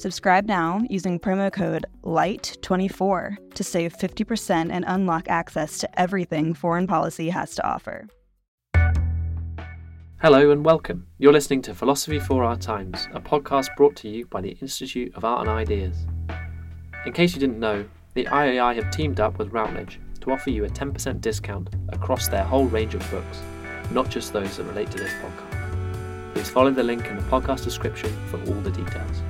Subscribe now using promo code LIGHT24 to save 50% and unlock access to everything foreign policy has to offer. Hello and welcome. You're listening to Philosophy for Our Times, a podcast brought to you by the Institute of Art and Ideas. In case you didn't know, the IAI have teamed up with Routledge to offer you a 10% discount across their whole range of books, not just those that relate to this podcast. Please follow the link in the podcast description for all the details.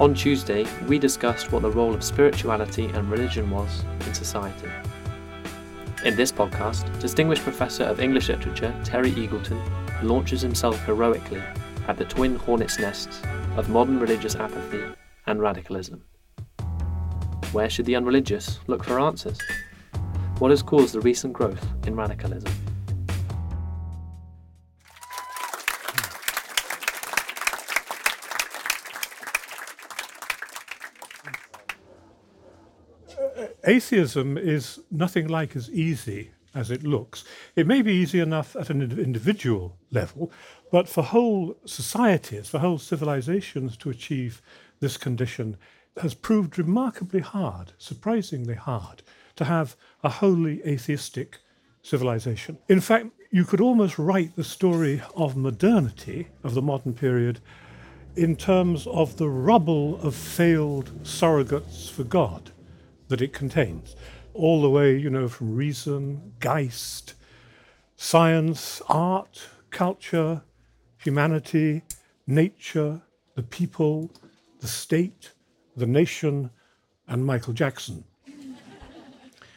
On Tuesday, we discussed what the role of spirituality and religion was in society. In this podcast, distinguished professor of English literature Terry Eagleton launches himself heroically at the twin hornet's nests of modern religious apathy and radicalism. Where should the unreligious look for answers? What has caused the recent growth in radicalism? Atheism is nothing like as easy as it looks. It may be easy enough at an individual level, but for whole societies, for whole civilizations to achieve this condition has proved remarkably hard, surprisingly hard, to have a wholly atheistic civilization. In fact, you could almost write the story of modernity, of the modern period, in terms of the rubble of failed surrogates for God that it contains, all the way, you know, from reason, Geist, science, art, culture, humanity, nature, the people, the state, the nation, and Michael Jackson.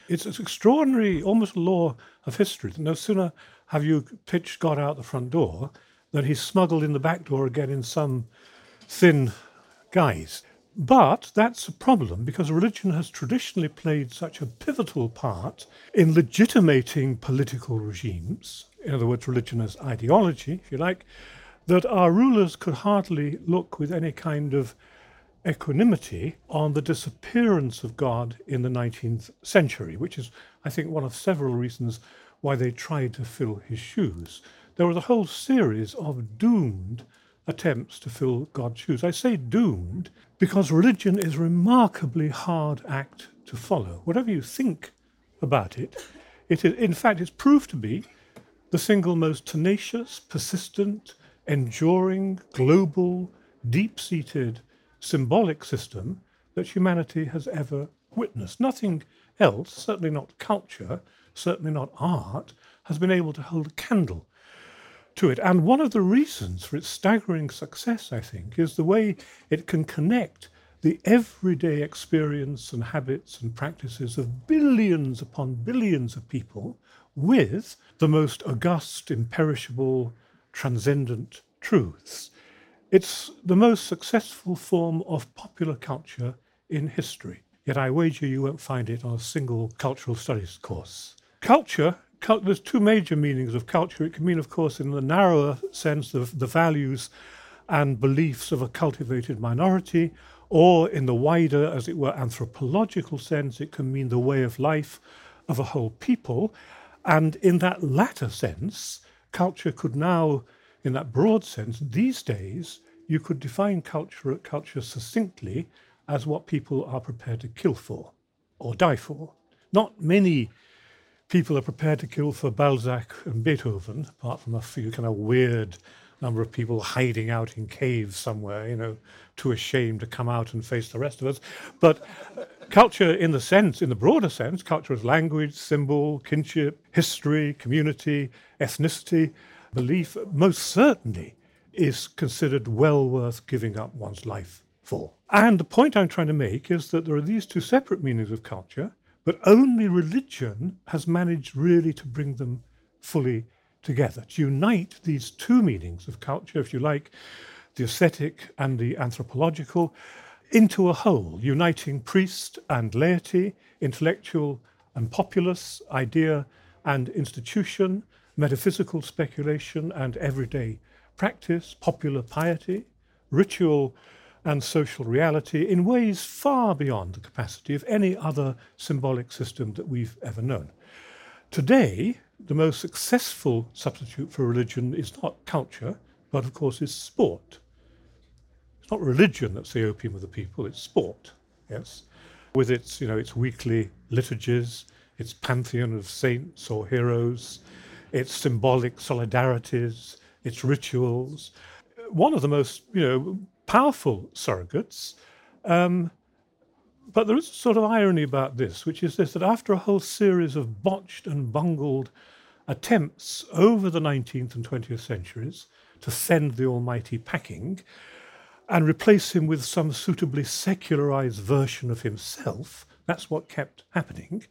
It's an extraordinary, almost law of history. that No sooner have you pitched God out the front door than he's smuggled in the back door again in some thin guise. But that's a problem because religion has traditionally played such a pivotal part in legitimating political regimes, in other words, religion as ideology, if you like, that our rulers could hardly look with any kind of equanimity on the disappearance of God in the 19th century, which is, I think, one of several reasons why they tried to fill his shoes. There was a whole series of doomed attempts to fill God's shoes. I say doomed because religion is a remarkably hard act to follow. Whatever you think about it, it is, in fact, it's proved to be the single most tenacious, persistent, enduring, global, deep seated, symbolic system that humanity has ever witnessed. Nothing else, certainly not culture, certainly not art, has been able to hold a candle to it. And one of the reasons for its staggering success, I think, is the way it can connect the everyday experience and habits and practices of billions upon billions of people with the most august, imperishable, transcendent truths. It's the most successful form of popular culture in history. Yet I wager you won't find it on a single cultural studies course. Culture there's two major meanings of culture. It can mean, of course, in the narrower sense, of the values and beliefs of a cultivated minority, or in the wider, as it were, anthropological sense, it can mean the way of life of a whole people. And in that latter sense, culture could now, in that broad sense, these days, you could define culture, culture succinctly as what people are prepared to kill for or die for. Not many people are prepared to kill for Balzac and Beethoven, apart from a few kind of weird number of people hiding out in caves somewhere, you know, too ashamed to come out and face the rest of us. But uh, culture, in the sense, in the broader sense, culture is language, symbol, kinship, history, community, ethnicity, belief, most certainly is considered well worth giving up one's life for. And the point I'm trying to make is that there are these two separate meanings of culture, but only religion has managed really to bring them fully together, to unite these two meanings of culture, if you like, the aesthetic and the anthropological, into a whole, uniting priest and laity, intellectual and populace, idea and institution, metaphysical speculation and everyday practice, popular piety, ritual and social reality in ways far beyond the capacity of any other symbolic system that we've ever known. Today, the most successful substitute for religion is not culture, but of course is sport. It's not religion that's the opium of the people, it's sport, yes, with its, you know, its weekly liturgies, its pantheon of saints or heroes, its symbolic solidarities, its rituals. One of the most, you know, powerful surrogates. Um, but there is a sort of irony about this, which is this that after a whole series of botched and bungled attempts over the 19th and 20th centuries to send the Almighty packing and replace him with some suitably secularized version of himself, that's what kept happening.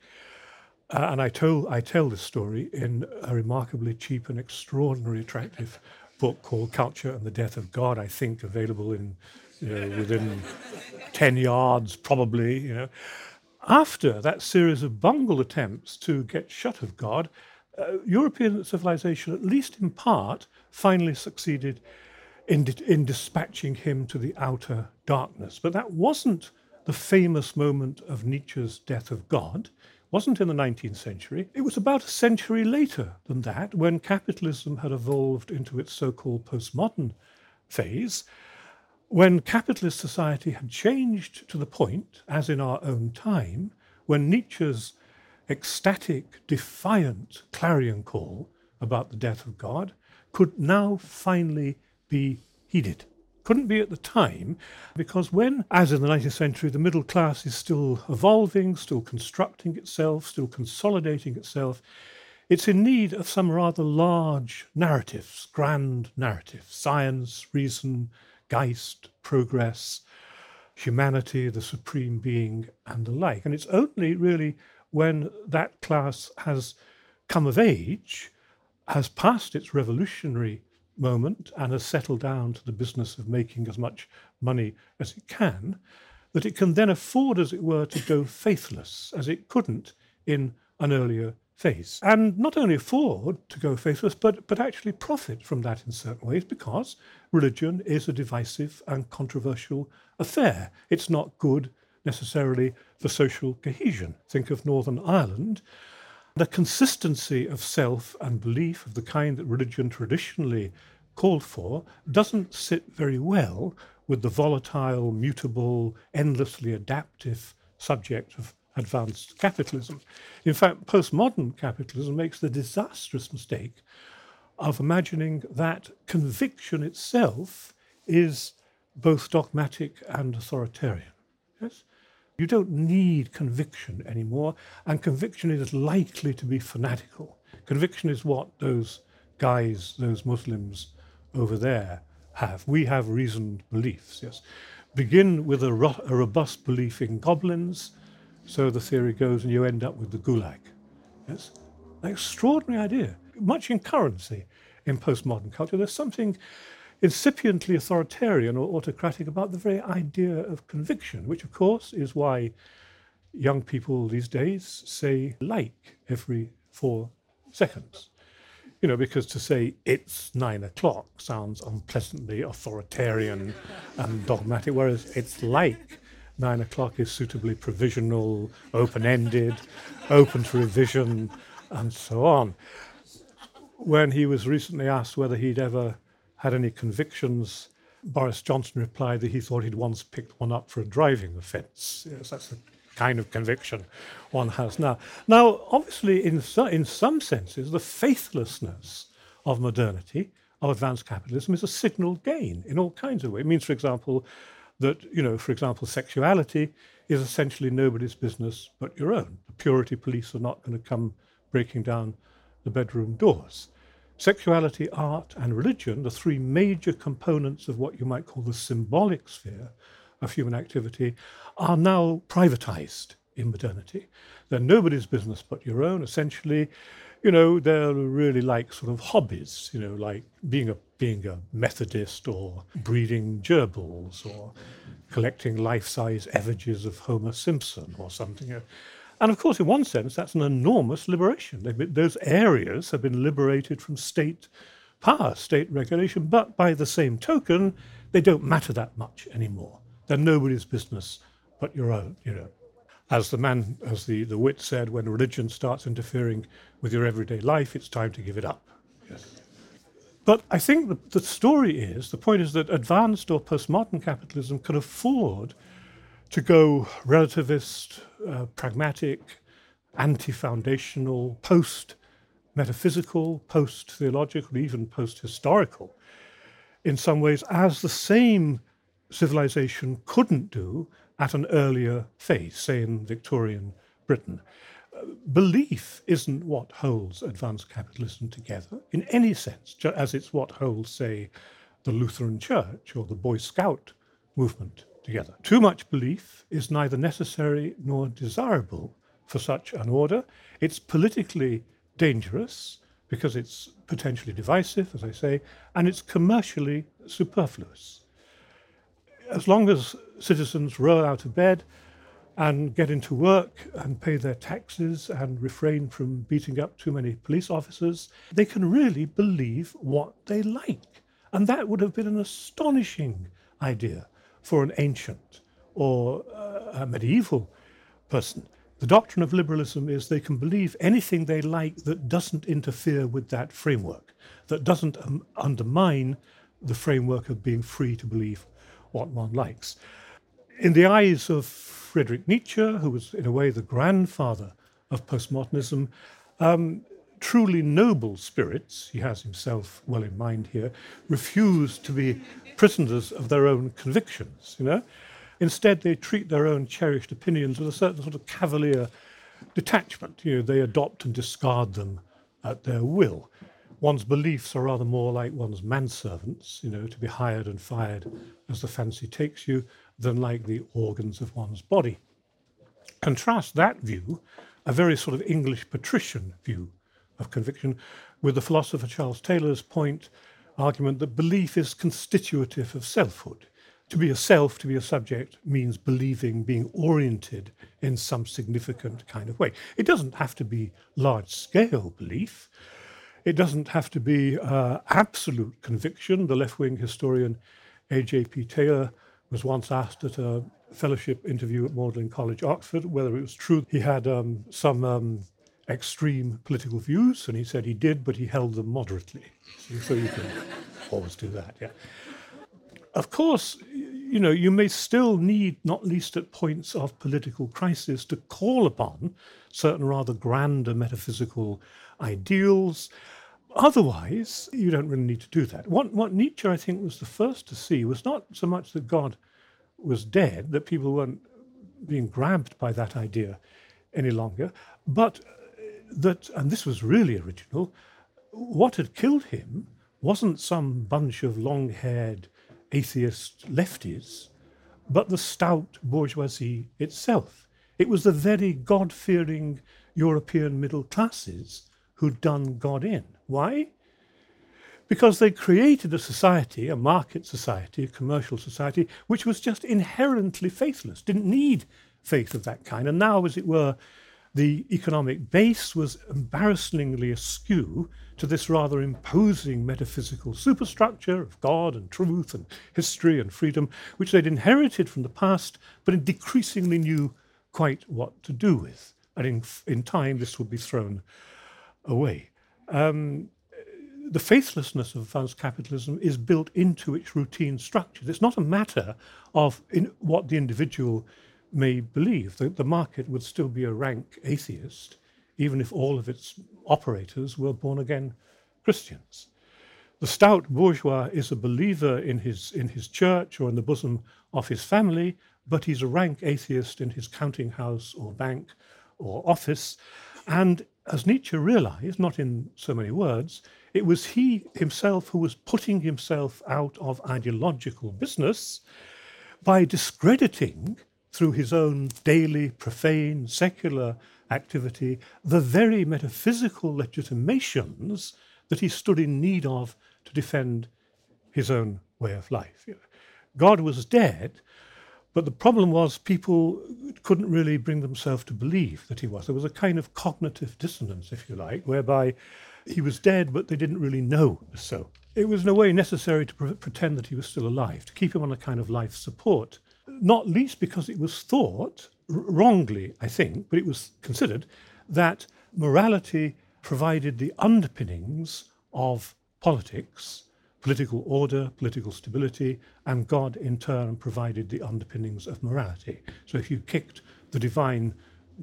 Uh, and I told I tell this story in a remarkably cheap and extraordinarily attractive book called Culture and the Death of God. I think available in you know, within ten yards, probably. You know, after that series of bungled attempts to get shut of God, uh, European civilization, at least in part, finally succeeded in, in dispatching him to the outer darkness. But that wasn't the famous moment of Nietzsche's Death of God wasn't in the 19th century. It was about a century later than that when capitalism had evolved into its so called postmodern phase, when capitalist society had changed to the point, as in our own time, when Nietzsche's ecstatic, defiant clarion call about the death of God could now finally be heeded couldn't be at the time because when, as in the 19th century, the middle class is still evolving, still constructing itself, still consolidating itself, it's in need of some rather large narratives, grand narratives science, reason, Geist, progress, humanity, the supreme being, and the like. And it's only really when that class has come of age, has passed its revolutionary moment and has settled down to the business of making as much money as it can, that it can then afford, as it were, to go faithless, as it couldn't in an earlier phase. And not only afford to go faithless, but, but actually profit from that in certain ways, because religion is a divisive and controversial affair. It's not good necessarily for social cohesion. Think of Northern Ireland. The consistency of self and belief of the kind that religion traditionally called for doesn't sit very well with the volatile, mutable, endlessly adaptive subject of advanced capitalism. In fact, postmodern capitalism makes the disastrous mistake of imagining that conviction itself is both dogmatic and authoritarian. Yes? You don't need conviction anymore, and conviction is likely to be fanatical. Conviction is what those guys, those Muslims, over there have. We have reasoned beliefs, yes. Begin with a, ro- a robust belief in goblins, so the theory goes, and you end up with the gulag. Yes? An extraordinary idea, much in currency in postmodern culture. There's something incipiently authoritarian or autocratic about the very idea of conviction, which, of course, is why young people these days say like every four seconds you know, because to say it's nine o'clock sounds unpleasantly authoritarian and dogmatic, whereas it's like nine o'clock is suitably provisional, open ended, open to revision, and so on. When he was recently asked whether he'd ever had any convictions, Boris Johnson replied that he thought he'd once picked one up for a driving offence. Yes, that's a kind of conviction one has now. Now, obviously, in, so, in some senses, the faithlessness of modernity of advanced capitalism is a signal gain in all kinds of ways. It means, for example, that, you know, for example, sexuality is essentially nobody's business but your own. The purity police are not going to come breaking down the bedroom doors. Sexuality, art, and religion, the three major components of what you might call the symbolic sphere of human activity, are now privatized in modernity. They're nobody's business but your own. Essentially, you know, they're really like sort of hobbies, you know, like being a being a Methodist or breeding gerbils or collecting life-size effigies of Homer Simpson or something. And of course, in one sense, that's an enormous liberation. Been, those areas have been liberated from state power, state regulation, but by the same token, they don't matter that much anymore. They're nobody's business but your own, you know. As the man, as the, the wit said, when religion starts interfering with your everyday life, it's time to give it up. Yes. But I think the, the story is the point is that advanced or postmodern capitalism can afford to go relativist, uh, pragmatic, anti foundational, post metaphysical, post theological, even post historical in some ways, as the same civilization couldn't do at an earlier phase, say in Victorian Britain. belief isn't what holds advanced capitalism together in any sense, as it's what holds, say, the Lutheran Church or the Boy Scout movement together. Too much belief is neither necessary nor desirable for such an order. It's politically dangerous because it's potentially divisive, as I say, and it's commercially superfluous as long as citizens roll out of bed and get into work and pay their taxes and refrain from beating up too many police officers, they can really believe what they like. And that would have been an astonishing idea for an ancient or uh, a medieval person. The doctrine of liberalism is they can believe anything they like that doesn't interfere with that framework, that doesn't um, undermine the framework of being free to believe what one likes. In the eyes of Friedrich Nietzsche, who was in a way the grandfather of postmodernism, um, truly noble spirits, he has himself well in mind here, refuse to be prisoners of their own convictions, you know. Instead, they treat their own cherished opinions with a certain sort of cavalier detachment. You know, they adopt and discard them at their will one's beliefs are rather more like one's manservants, you know, to be hired and fired as the fancy takes you, than like the organs of one's body. Contrast that view, a very sort of English patrician view of conviction, with the philosopher Charles Taylor's point, argument that belief is constitutive of selfhood. To be a self, to be a subject, means believing, being oriented in some significant kind of way. It doesn't have to be large scale belief. It doesn't have to be uh, absolute conviction. The left wing historian A.J.P. Taylor was once asked at a fellowship interview at Magdalen College, Oxford, whether it was true he had um, some um, extreme political views, and he said he did, but he held them moderately. So you can always do that, yeah. Of course, you know, you may still need, not least at points of political crisis, to call upon certain rather grander metaphysical ideals. Otherwise, you don't really need to do that. What, what Nietzsche, I think, was the first to see was not so much that God was dead, that people weren't being grabbed by that idea any longer, but that, and this was really original, what had killed him wasn't some bunch of long haired atheist lefties, but the stout bourgeoisie itself. It was the very God fearing European middle classes who'd done God in. Why? Because they created a society, a market society, a commercial society, which was just inherently faithless, didn't need faith of that kind. And now, as it were, the economic base was embarrassingly askew to this rather imposing metaphysical superstructure of God and truth and history and freedom, which they'd inherited from the past, but decreasingly knew quite what to do with. And in, in time, this would be thrown away. Um, the faithlessness of advanced capitalism is built into its routine structures. It's not a matter of what the individual may believe. that the market would still be a rank atheist, even if all of its operators were born again Christians. The stout bourgeois is a believer in his, in his church or in the bosom of his family, but he's a rank atheist in his counting house or bank or office. And as Nietzsche realized, not in so many words, it was he himself who was putting himself out of ideological business by discrediting through his own daily, profane, secular activity the very metaphysical legitimations that he stood in need of to defend his own way of life. God was dead, but the problem was people couldn't really bring themselves to believe that he was. There was a kind of cognitive dissonance, if you like, whereby he was dead, but they didn't really know so. It was in a way necessary to pre- pretend that he was still alive, to keep him on a kind of life support, not least because it was thought, wrongly, I think, but it was considered, that morality provided the underpinnings of politics, political order, political stability, and God in turn provided the underpinnings of morality. So if you kicked the divine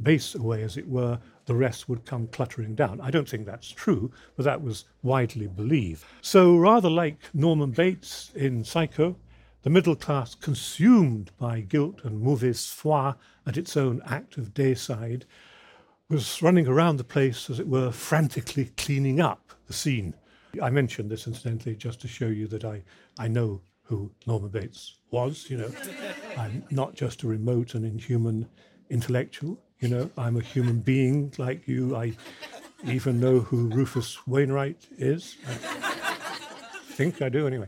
base away, as it were, the rest would come cluttering down. I don't think that's true, but that was widely believed. So, rather like Norman Bates in Psycho, the middle class, consumed by guilt and mauvaise foi at its own act of deicide, was running around the place, as it were, frantically cleaning up the scene. I mentioned this incidentally just to show you that I, I know who Norman Bates was, you know. I'm not just a remote and inhuman intellectual. You know, I'm a human being like you. I even know who Rufus Wainwright is. I think I do anyway.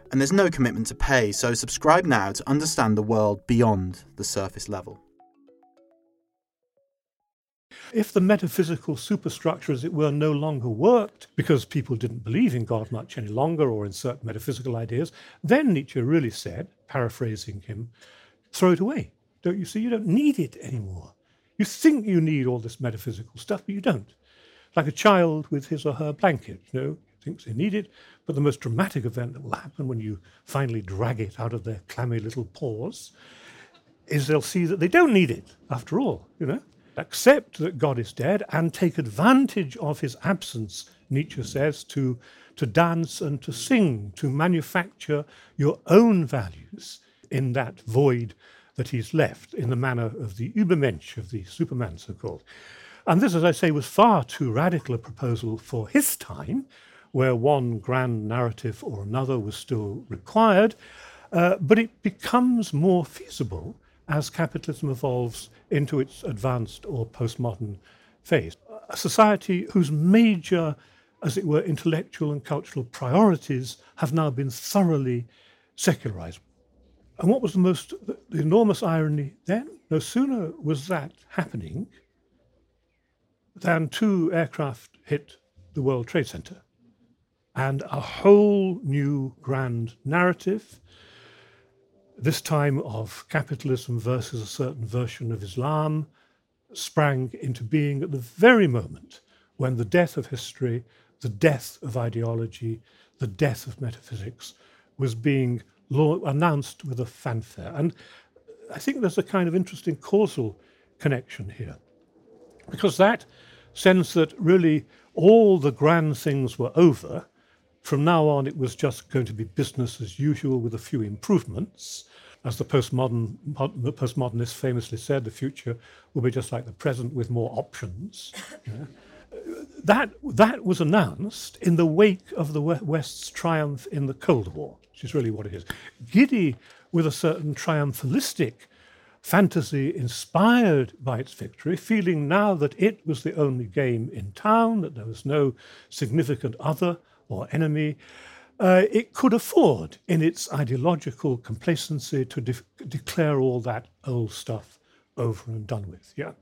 and there's no commitment to pay, so subscribe now to understand the world beyond the surface level. If the metaphysical superstructure, as it were, no longer worked because people didn't believe in God much any longer or in certain metaphysical ideas, then Nietzsche really said, paraphrasing him, throw it away. Don't you see? You don't need it anymore. You think you need all this metaphysical stuff, but you don't. Like a child with his or her blanket, you know, thinks they need it, but the most dramatic event that will happen when you finally drag it out of their clammy little paws is they'll see that they don't need it after all, you know accept that God is dead and take advantage of his absence, Nietzsche says, to, to dance and to sing, to manufacture your own values in that void that he's left in the manner of the Übermensch, of the Superman, so called. And this, as I say, was far too radical a proposal for his time, where one grand narrative or another was still required, uh, but it becomes more feasible as capitalism evolves into its advanced or postmodern phase. A society whose major, as it were, intellectual and cultural priorities have now been thoroughly secularized. And what was the most, the enormous irony then? No sooner was that happening than two aircraft hit the World Trade Center. And a whole new grand narrative this time of capitalism versus a certain version of Islam sprang into being at the very moment when the death of history, the death of ideology, the death of metaphysics was being law- announced with a fanfare. And I think there's a kind of interesting causal connection here, because that sense that really all the grand things were over. From now on, it was just going to be business as usual with a few improvements as the postmodern the postmodernists famously said, the future will be just like the present with more options. Know? That that was announced in the wake of the West's triumph in the Cold War, which is really what it is. Giddy with a certain triumphalistic fantasy inspired by its victory, feeling now that it was the only game in town, that there was no significant other or enemy, uh, it could afford, in its ideological complacency, to de- declare all that old stuff over and done with. Yeah.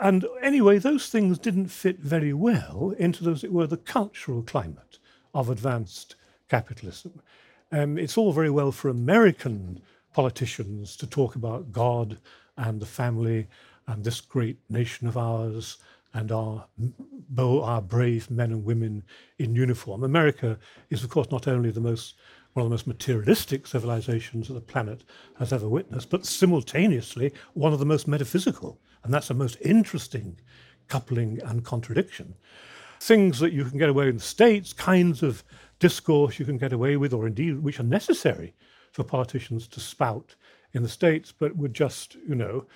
and anyway, those things didn't fit very well into, as it were, the cultural climate of advanced capitalism. Um, it's all very well for American politicians to talk about God and the family and this great nation of ours and our, our brave men and women in uniform. America is, of course, not only the most one of the most materialistic civilizations that the planet has ever witnessed, but simultaneously one of the most metaphysical. And that's the most interesting coupling and contradiction. Things that you can get away in the States, kinds of discourse you can get away with, or indeed which are necessary for politicians to spout in the States, but would just, you know,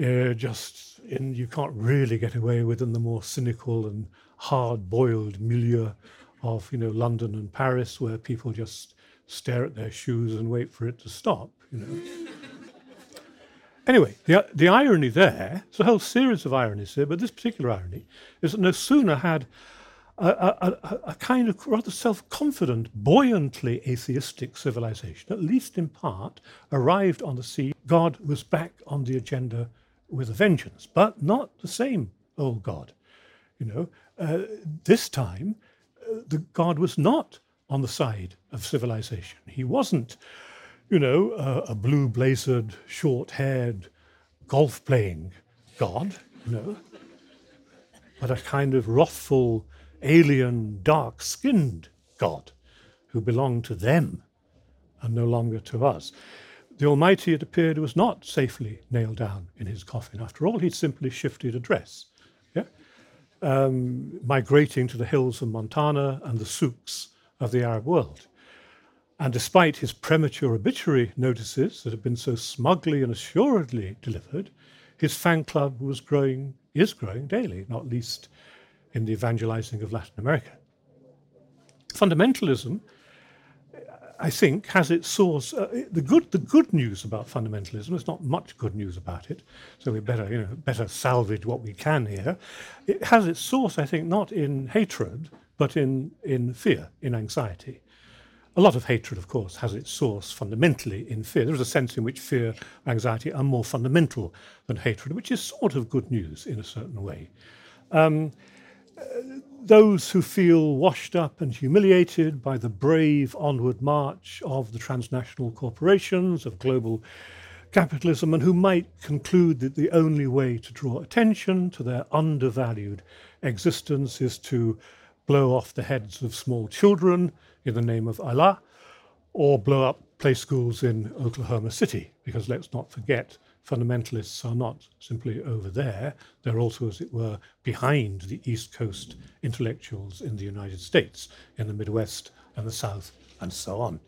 uh, just in, you can't really get away with in the more cynical and hard-boiled milieu of, you know, London and Paris, where people just stare at their shoes and wait for it to stop, you know. anyway, the, the irony there, there's a whole series of ironies here, but this particular irony is that no sooner had a, a, a, kind of rather self confident, buoyantly atheistic civilization, at least in part, arrived on the scene. God was back on the agenda with a vengeance, but not the same old God. You know, uh, this time, uh, the God was not on the side of civilization. He wasn't, you know, a, a blue blazered, short haired, golf playing God, you know, but a kind of wrathful, alien, dark skinned God who belonged to them and no longer to us. The Almighty, it appeared, was not safely nailed down in his coffin. After all, he'd simply shifted address, yeah? Um, migrating to the hills of Montana and the souks of the Arab world. And despite his premature obituary notices that had been so smugly and assuredly delivered, his fan club was growing, is growing daily, not least in the evangelizing of Latin America. Fundamentalism, I think, has its source. Uh, the good, the good news about fundamentalism is not much good news about it, so we better, you know, better salvage what we can here. It has its source, I think, not in hatred, but in, in fear, in anxiety. A lot of hatred, of course, has its source fundamentally in fear. There is a sense in which fear anxiety are more fundamental than hatred, which is sort of good news in a certain way. Um, those who feel washed up and humiliated by the brave onward march of the transnational corporations, of global capitalism, and who might conclude that the only way to draw attention to their undervalued existence is to blow off the heads of small children in the name of Allah, or blow up play schools in Oklahoma City, because let's not forget, fundamentalists are not simply over there, they're also, as it were, behind the East Coast intellectuals in the United States, in the Midwest and the South, and so on.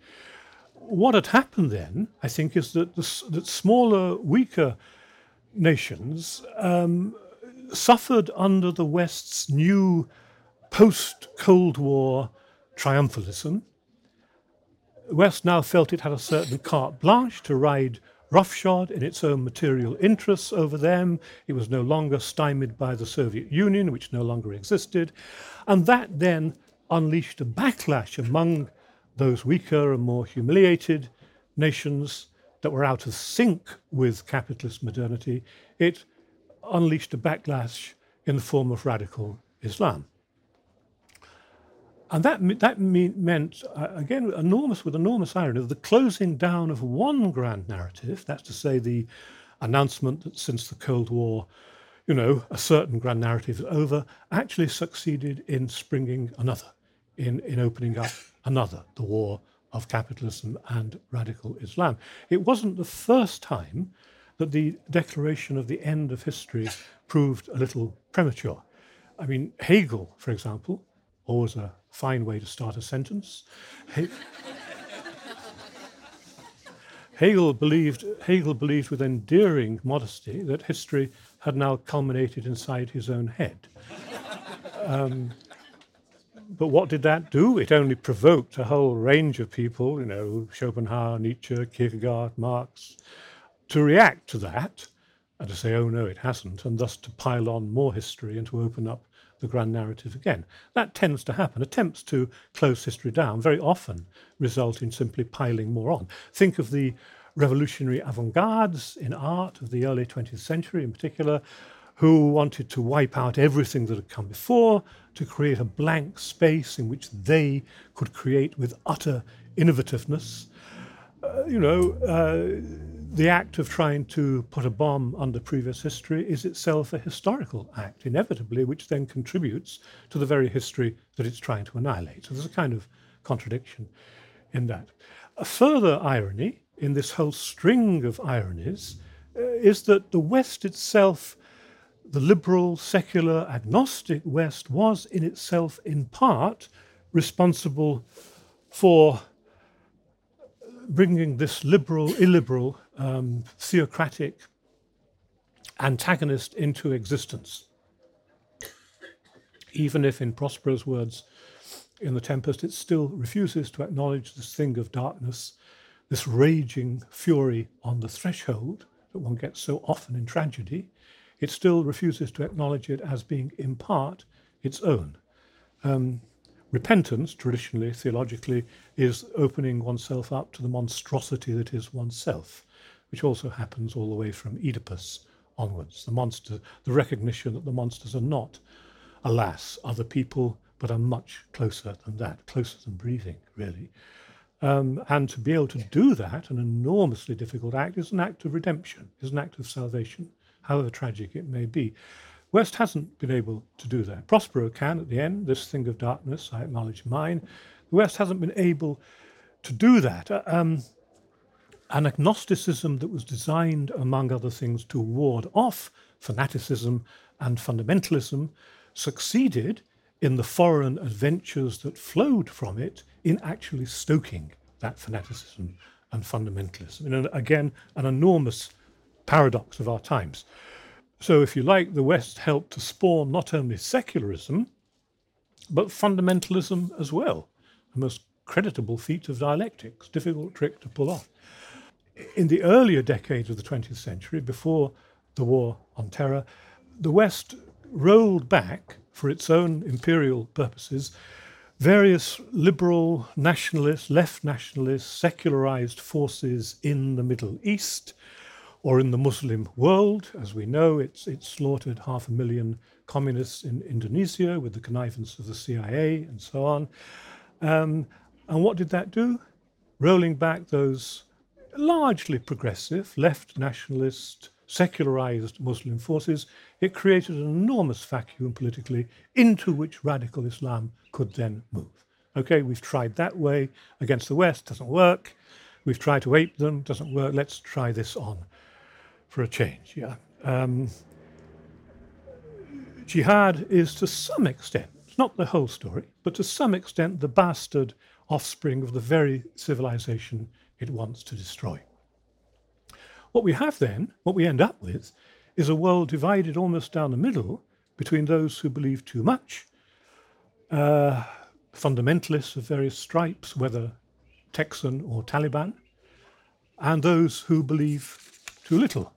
What had happened then, I think, is that, the, that smaller, weaker nations um, suffered under the West's new post Cold War triumphalism. The West now felt it had a certain carte blanche to ride roughshod in its own material interests over them. It was no longer stymied by the Soviet Union, which no longer existed. And that then unleashed a backlash among those weaker and more humiliated nations that were out of sync with capitalist modernity. It unleashed a backlash in the form of radical Islam. And that, that meant, uh, again, enormous, with enormous irony, the closing down of one grand narrative, that's to say, the announcement that since the Cold War, you know, a certain grand narrative is over, actually succeeded in springing another, in, in opening up another, the war of capitalism and radical Islam. It wasn't the first time that the declaration of the end of history proved a little premature. I mean, Hegel, for example, always a fine way to start a sentence. He- Hegel believed, Hegel believed with endearing modesty that history had now culminated inside his own head. Um, but what did that do? It only provoked a whole range of people, you know, Schopenhauer, Nietzsche, Kierkegaard, Marx, to react to that and to say, oh no, it hasn't, and thus to pile on more history and to open up the grand narrative again. That tends to happen. Attempts to close history down very often result in simply piling more on. Think of the revolutionary avant gardes in art of the early 20th century in particular, who wanted to wipe out everything that had come before, to create a blank space in which they could create with utter innovativeness. You know, uh, the act of trying to put a bomb under previous history is itself a historical act, inevitably, which then contributes to the very history that it's trying to annihilate. So there's a kind of contradiction in that. A further irony in this whole string of ironies uh, is that the West itself, the liberal, secular, agnostic West, was in itself, in part, responsible for bringing this liberal, illiberal, um, theocratic antagonist into existence. Even if, in Prospero's words in The Tempest, it still refuses to acknowledge this thing of darkness, this raging fury on the threshold that one gets so often in tragedy, it still refuses to acknowledge it as being, in part, its own. Um, repentance, traditionally, theologically, is opening oneself up to the monstrosity that is oneself, which also happens all the way from Oedipus onwards. The monster, the recognition that the monsters are not, alas, other people, but are much closer than that, closer than breathing, really. Um, and to be able to do that, an enormously difficult act, is an act of redemption, is an act of salvation, however tragic it may be. West hasn't been able to do that. Prospero can at the end, this thing of darkness, I acknowledge mine. The West hasn't been able to do that. Uh, um, an agnosticism that was designed, among other things, to ward off fanaticism and fundamentalism succeeded in the foreign adventures that flowed from it in actually stoking that fanaticism and fundamentalism. And again, an enormous paradox of our times. So, if you like, the West helped to spawn not only secularism, but fundamentalism as well. A most creditable feat of dialectics, difficult trick to pull off. In the earlier decades of the 20th century, before the War on Terror, the West rolled back, for its own imperial purposes, various liberal nationalist, left nationalist, secularized forces in the Middle East or in the Muslim world. As we know, it's, it slaughtered half a million communists in Indonesia with the connivance of the CIA and so on. Um, and what did that do? Rolling back those largely progressive, left nationalist, secularized Muslim forces, it created an enormous vacuum politically into which radical Islam could then move. Okay, we've tried that way against the West, doesn't work. We've tried to ape them, doesn't work. Let's try this on for a change. Yeah. Um, jihad is to some extent, it's not the whole story, but to some extent the bastard offspring of the very civilization it wants to destroy. What we have then, what we end up with, is a world divided almost down the middle between those who believe too much, uh, fundamentalists of various stripes, whether Texan or Taliban, and those who believe too little,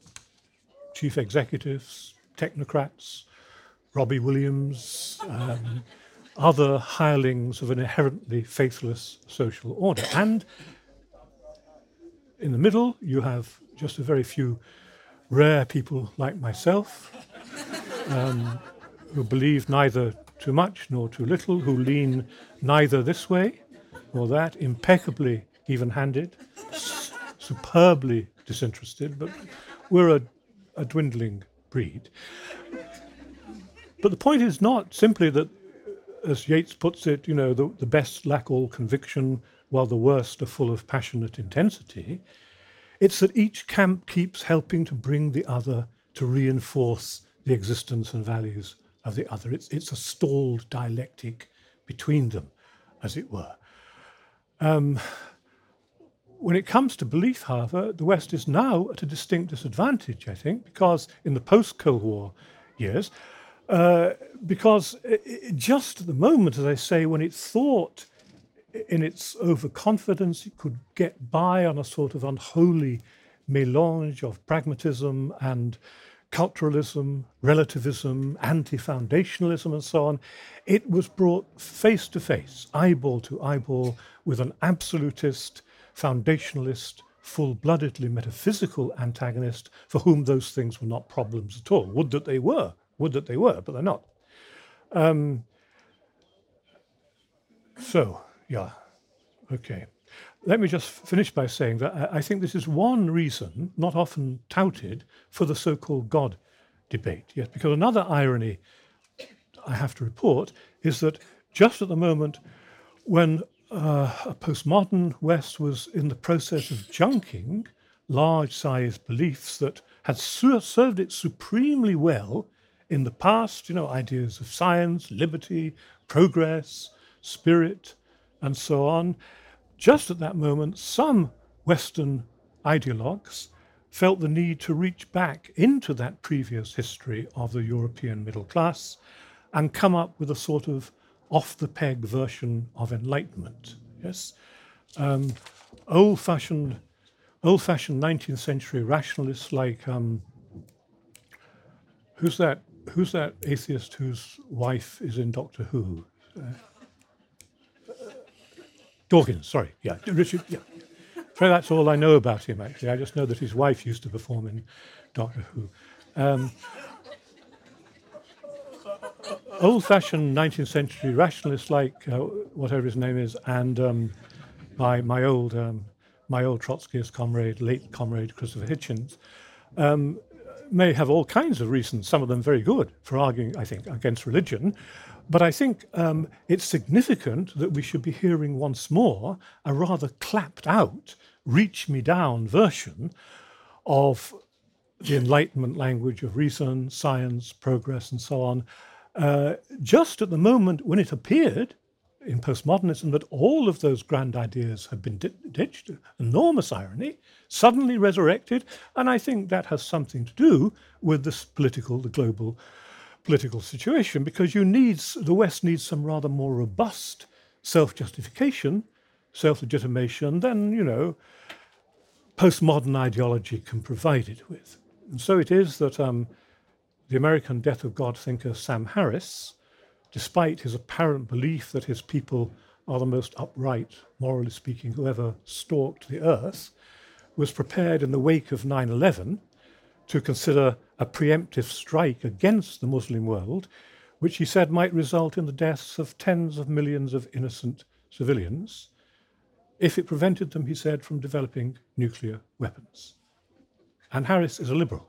chief executives, technocrats, Robbie Williams, um, other hirelings of an inherently faithless social order. And in the middle, you have just a very few rare people like myself um, who believe neither too much nor too little, who lean neither this way nor that, impeccably even handed, superbly disinterested, but we're a a dwindling breed. But the point is not simply that, as Yeats puts it, you know, the, the best lack all conviction while the worst are full of passionate intensity. It's that each camp keeps helping to bring the other to reinforce the existence and values of the other. It's, it's a stalled dialectic between them, as it were. Um, when it comes to belief, however, the West is now at a distinct disadvantage, I think, because in the post Cold War years, uh, because it, just at the moment, as I say, when it thought in its overconfidence it could get by on a sort of unholy melange of pragmatism and culturalism, relativism, anti foundationalism, and so on, it was brought face to face, eyeball to eyeball, with an absolutist foundationalist full bloodedly metaphysical antagonist for whom those things were not problems at all. Would that they were, would that they were, but they're not. Um, so, yeah, okay. Let me just finish by saying that I think this is one reason, not often touted, for the so called God debate. Yes, because another irony I have to report is that just at the moment when uh, a postmodern West was in the process of junking large sized beliefs that had su- served it supremely well in the past, you know, ideas of science, liberty, progress, spirit, and so on. Just at that moment, some Western ideologues felt the need to reach back into that previous history of the European middle class and come up with a sort of off the peg version of enlightenment. Yes, um, old-fashioned, old-fashioned 19th century rationalists like um, who's that? Who's that atheist whose wife is in Doctor Who? Uh, Dawkins, sorry, yeah, Richard, yeah. So that's all I know about him, actually. I just know that his wife used to perform in Doctor Who. Um, old fashioned 19th century rationalists like uh, whatever his name is, and um, my, my, old, um, my old Trotskyist comrade, late comrade Christopher Hitchens, um, may have all kinds of reasons, some of them very good, for arguing, I think, against religion. But I think um, it's significant that we should be hearing once more a rather clapped out, reach me down version of the Enlightenment language of reason, science, progress, and so on, uh, just at the moment when it appeared in postmodernism that all of those grand ideas had been ditched, enormous irony, suddenly resurrected, and I think that has something to do with this political, the global political situation, because you need the West needs some rather more robust self-justification, self-legitimation than you know postmodern ideology can provide it with. And so it is that um, the American death of God thinker Sam Harris, despite his apparent belief that his people are the most upright, morally speaking, who ever stalked the earth, was prepared in the wake of 9 11 to consider a preemptive strike against the Muslim world, which he said might result in the deaths of tens of millions of innocent civilians if it prevented them, he said, from developing nuclear weapons. And Harris is a liberal.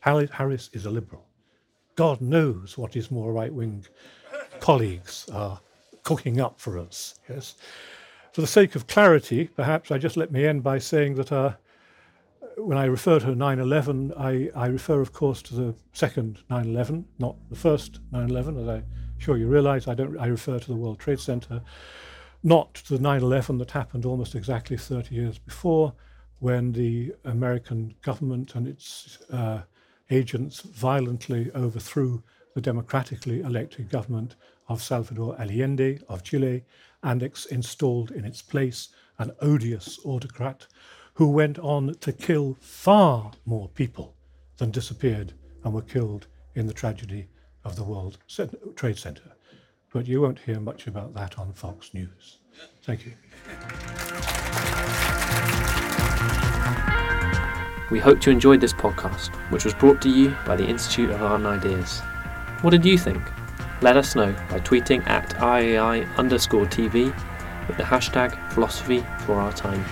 Harris is a liberal. God knows what his more right wing colleagues are cooking up for us. Yes. For the sake of clarity, perhaps I just let me end by saying that uh, when I refer to 9 11, I, I, refer, of course, to the second 9 11, not the first 9 11, as I'm sure you realize. I, don't, I refer to the World Trade Center, not to the 9 11 that happened almost exactly 30 years before, when the American government and its uh, agents violently overthrew the democratically elected government of Salvador Allende of Chile and ex- installed in its place an odious autocrat who went on to kill far more people than disappeared and were killed in the tragedy of the World Trade Center. But you won't hear much about that on Fox News. Thank you. We hope you enjoyed this podcast, which was brought to you by the Institute of Art and Ideas. What did you think? Let us know by tweeting at IAI underscore TV with the hashtag philosophy for our times.